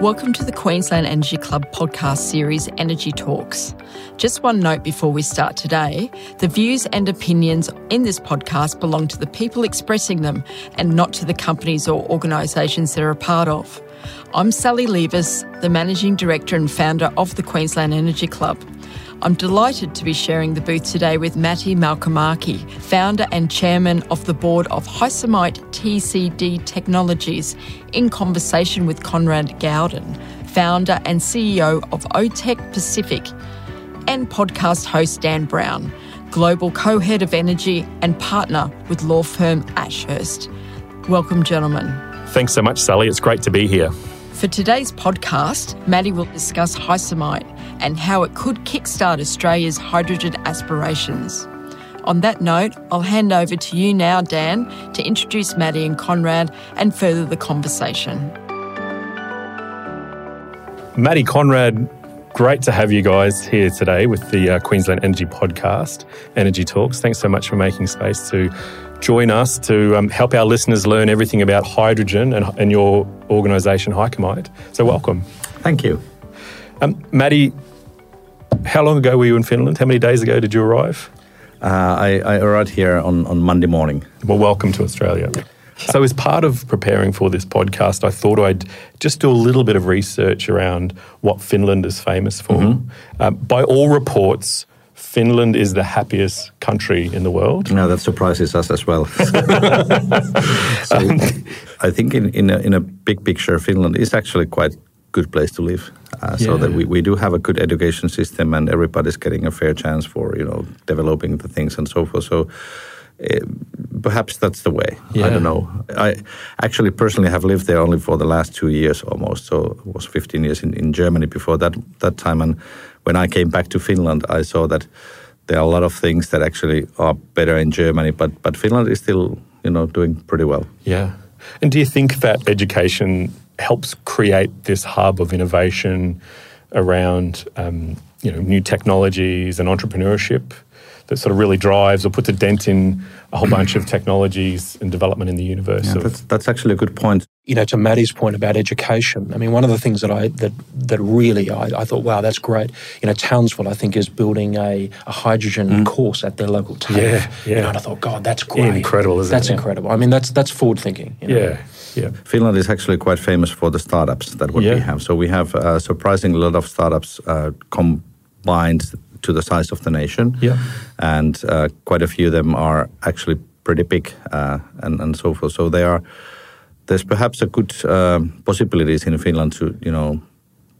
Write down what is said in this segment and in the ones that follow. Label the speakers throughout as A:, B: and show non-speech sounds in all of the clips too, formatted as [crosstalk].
A: Welcome to the Queensland Energy Club podcast series, Energy Talks. Just one note before we start today the views and opinions in this podcast belong to the people expressing them and not to the companies or organisations they're a part of. I'm Sally Levis, the Managing Director and founder of the Queensland Energy Club. I'm delighted to be sharing the booth today with Matti Malkamäki, founder and chairman of the board of Hycamite TCD Technologies, in conversation with Conrad Gaudin, founder and CEO of OTEC Pacific, and podcast host Dan Brown, global co head of energy and partner with law firm Ashurst. Welcome, gentlemen.
B: Thanks so much, Sally. It's great to be here.
A: For today's podcast, Matti will discuss Hycamite and how it could kickstart Australia's hydrogen aspirations. On that note, I'll hand over to you now, Dan, to introduce Matti and Conrad and further the conversation.
B: Matti Conrad, great to have you guys here today with the uh, Queensland Energy Podcast, Energy Talks. Thanks so much for making space to join us to um, help our listeners learn everything about hydrogen and, and your organisation, Hycamite. So, welcome.
C: Thank you.
B: Um, Matti, how long ago were you in Finland? How many days ago did you arrive?
C: Uh, I, I, arrived here on, on Monday morning.
B: Well, welcome to Australia. So, as part of preparing for this podcast, I thought I'd just do a little bit of research around what Finland is famous for. Mm-hmm. Uh, by all reports, Finland is the happiest country in the world.
C: No, that surprises us as well. [laughs] so, I think in, in a, in, a, big picture, Finland is actually quite good place to live. Uh, yeah. So that we, we do have a good education system and everybody's getting a fair chance for you know developing the things and so forth. So uh, perhaps that's the way. Yeah. I don't know. I actually personally have lived there only for the last two years almost. So it was 15 years in, in Germany before that that time. And when I came back to Finland, I saw that there are a lot of things that actually are better in Germany, but but Finland is still you know doing pretty well.
B: Yeah. And do you think that education helps create this hub of innovation around um, you know new technologies and entrepreneurship that sort of really drives or puts a dent in a whole bunch of technologies and development in the universe.
C: Yeah, that's, that's actually a good point.
D: You know, to Matti's point about education, I mean, one of the things that I that that really I, I thought, wow, that's great. You know, Townsville, I think, is building a, a hydrogen mm. course at their local TAFE. Yeah, yeah. You know, and I thought, God, that's great.
B: Incredible, isn't
D: that's
B: it?
D: That's incredible. I mean, that's that's forward thinking. You know?
B: Yeah. Yeah.
C: Finland is actually quite famous for the startups that what yeah. we have. So we have a uh, surprisingly a lot of startups uh, combined to the size of the nation.
B: Yeah.
C: And uh, quite a few of them are actually pretty big uh, and, and so forth. So they are, there's perhaps a good um, possibilities in Finland to, you know,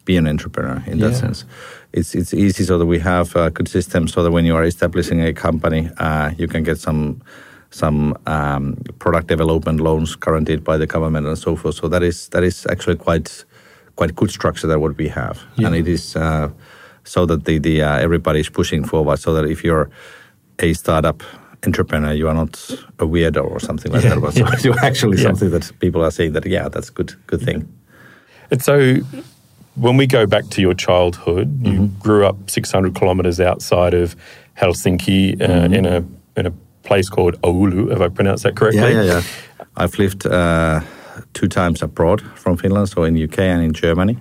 C: be an entrepreneur in that yeah. sense. It's, it's easy so that we have a good system so that when you are establishing a company, uh, you can get some some um, product development loans guaranteed by the government and so forth. So that is that is actually quite quite good structure that what we have, yeah. and it is uh, so that the the uh, everybody is pushing forward. So that if you're a startup entrepreneur, you are not a weirdo or something like yeah, that. [laughs] So yeah. you're actually something that people are saying that yeah, that's good good thing.
B: And so when we go back to your childhood, you mm-hmm. grew up 600 kilometers outside of Helsinki uh, mm-hmm. in a in a place called Oulu, if I pronounce that correctly.
C: Yeah, yeah, yeah. I've lived uh, two times abroad from Finland, so in UK and in Germany,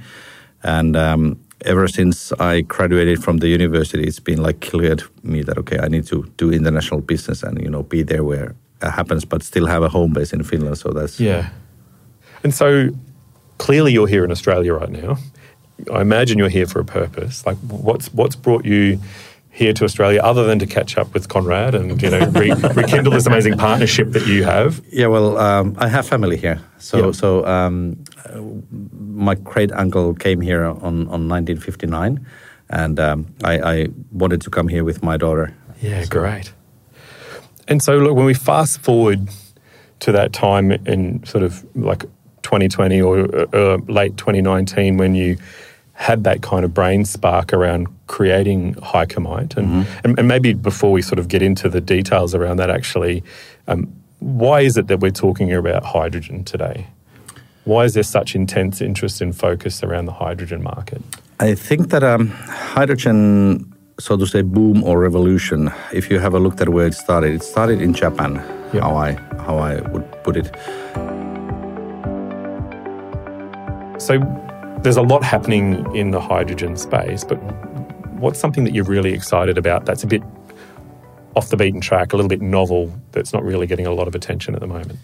C: and um, ever since I graduated from the university, it's been like clear to me that okay, I need to do international business and you know be there where it happens, but still have a home base in Finland. So that's
B: yeah. And so clearly, you're here in Australia right now. I imagine you're here for a purpose. Like, what's what's brought you? Here to Australia other than to catch up with Conrad and you know re- [laughs] rekindle this amazing partnership that you have?
C: Yeah, well, um, I have family here, so yep. so um, my great uncle came here on on 1959, and um, I, I, wanted to come here with my daughter.
B: Yeah, so. great. And so, look, when we fast forward to that time in sort of like 2020 or uh, late 2019, when you had that kind of brain spark around creating Hycamite. And, mm-hmm. and, and, maybe before we sort of get into the details around that, actually, um, why is it that we're talking about hydrogen today? Why is there such intense interest and focus around the hydrogen market?
C: I think that um, hydrogen, so to say, boom or revolution, if you have a look at where it started, it started in Japan, yeah. how, I, how I would put it.
B: So, there's a lot happening in the hydrogen space, but what's something that you're really excited about that's a bit off the beaten track, a little bit novel, that's not really getting a lot of attention at the moment?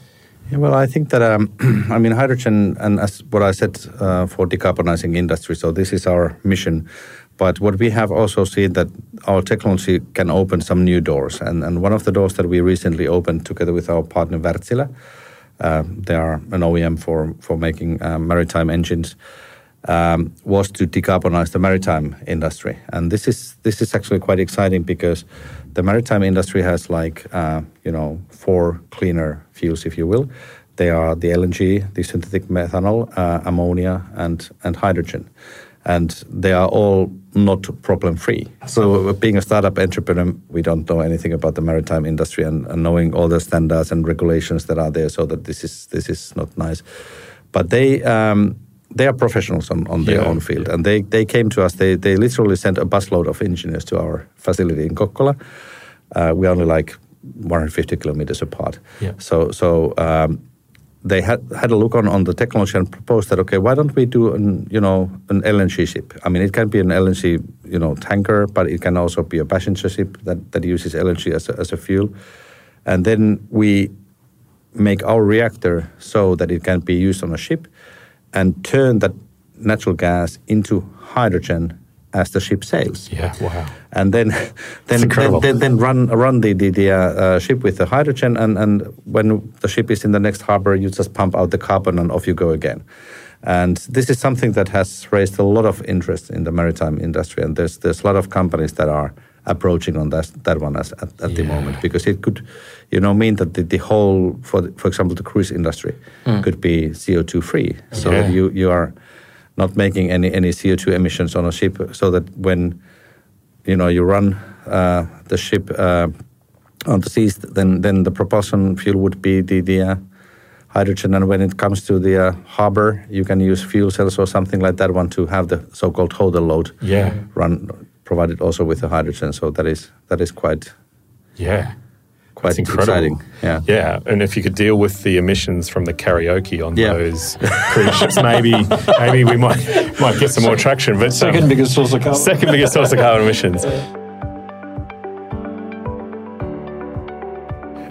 C: Yeah, well, I think that um, [clears throat] I mean hydrogen, and as what I said uh, for decarbonizing industry. So this is our mission. But what we have also seen that our technology can open some new doors, and, and one of the doors that we recently opened together with our partner Wärtsilä, uh, they are an OEM for for making uh, maritime engines um, was to decarbonize the maritime industry. And this is this is actually quite exciting because the maritime industry has like uh, you know four cleaner fuels, if you will. They are the LNG, the synthetic methanol, uh, ammonia, and and hydrogen, and they are all not problem free. So, being a startup entrepreneur, we don't know anything about the maritime industry and, and knowing all the standards and regulations that are there. So that this is this is not nice. But they um, they are professionals on, on their yeah, own field, yeah. and they, they came to us. They they literally sent a busload of engineers to our facility in Kokkola. Uh, we're only like 150 kilometers apart.
B: Yeah.
C: So so um, they had had a look on, on the technology and proposed that okay, why don't we do an you know an LNG ship? I mean, it can be an LNG you know tanker, but it can also be a passenger ship that that uses LNG as a, as a fuel, and then we make our reactor so that it can be used on a ship and turn that natural gas into hydrogen as the ship sails.
B: Yeah, wow.
C: And then, then, then, then, then, run run the the, the uh, uh, ship with the hydrogen, and and when the ship is in the next harbor, you just pump out the carbon, and off you go again. And this is something that has raised a lot of interest in the maritime industry, and there's there's a lot of companies that are approaching on that that one as, at, at yeah. the moment because it could, you know, mean that the, the whole, for the, for example, the cruise industry mm. could be CO two free, so yeah. you you are not making any any CO two emissions on a ship, so that when you know you run uh, the ship uh, on the seas, then then the propulsion fuel would be the the uh, hydrogen, and when it comes to the uh, harbor, you can use fuel cells or something like that one to have the so-called hotel load
B: yeah.
C: run provided also with the hydrogen. So that is that is quite
B: yeah
C: quite exciting. Yeah,
B: yeah. And if you could deal with the emissions from the karaoke on yeah. those cruise ships, maybe [laughs] maybe we might might get some more traction. But
D: second um, biggest source of carbon.
B: Second biggest source of carbon emissions.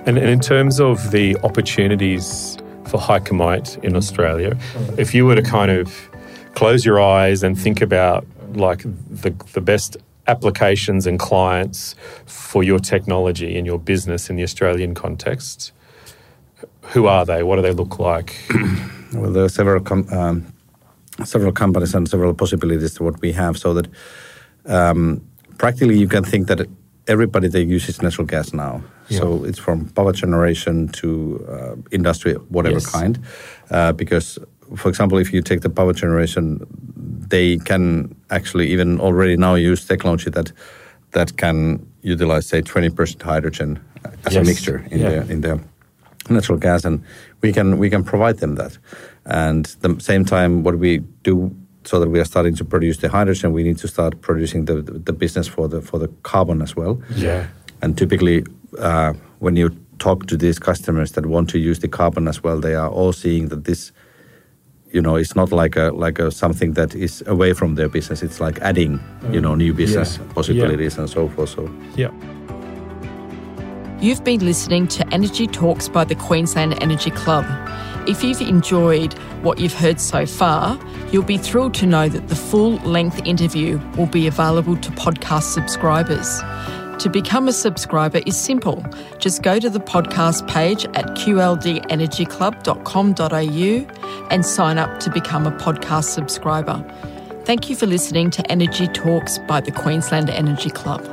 B: And, and in terms of the opportunities for Hycamite in Australia, if you were to kind of close your eyes and think about like the, the best applications and clients for your technology and your business in the Australian context, who are they? What do they look like? [clears throat]
C: well, there are several com- um, several companies and several possibilities to what we have. So that um, practically you can think that everybody that uses natural gas now. Yeah. So it's from power generation to uh, industry, whatever yes. kind. Uh, because, for example, if you take the power generation, they can actually even already now use technology that that can utilize say 20% hydrogen as yes. a mixture in yeah. their in their natural gas and we can we can provide them that and the same time what we do so that we are starting to produce the hydrogen we need to start producing the the business for the for the carbon as well
B: yeah
C: and typically uh, when you talk to these customers that want to use the carbon as well they are all seeing that this you know it's not like a like a something that is away from their business it's like adding you know new mm. business yeah. possibilities yeah. and so forth so
B: yeah
A: You've been listening to Energy Talks by the Queensland Energy Club. If you've enjoyed what you've heard so far, you'll be thrilled to know that the full length interview will be available to podcast subscribers. To become a subscriber is simple. Just go to the podcast page at qldenergyclub.com.au and sign up to become a podcast subscriber. Thank you for listening to Energy Talks by the Queensland Energy Club.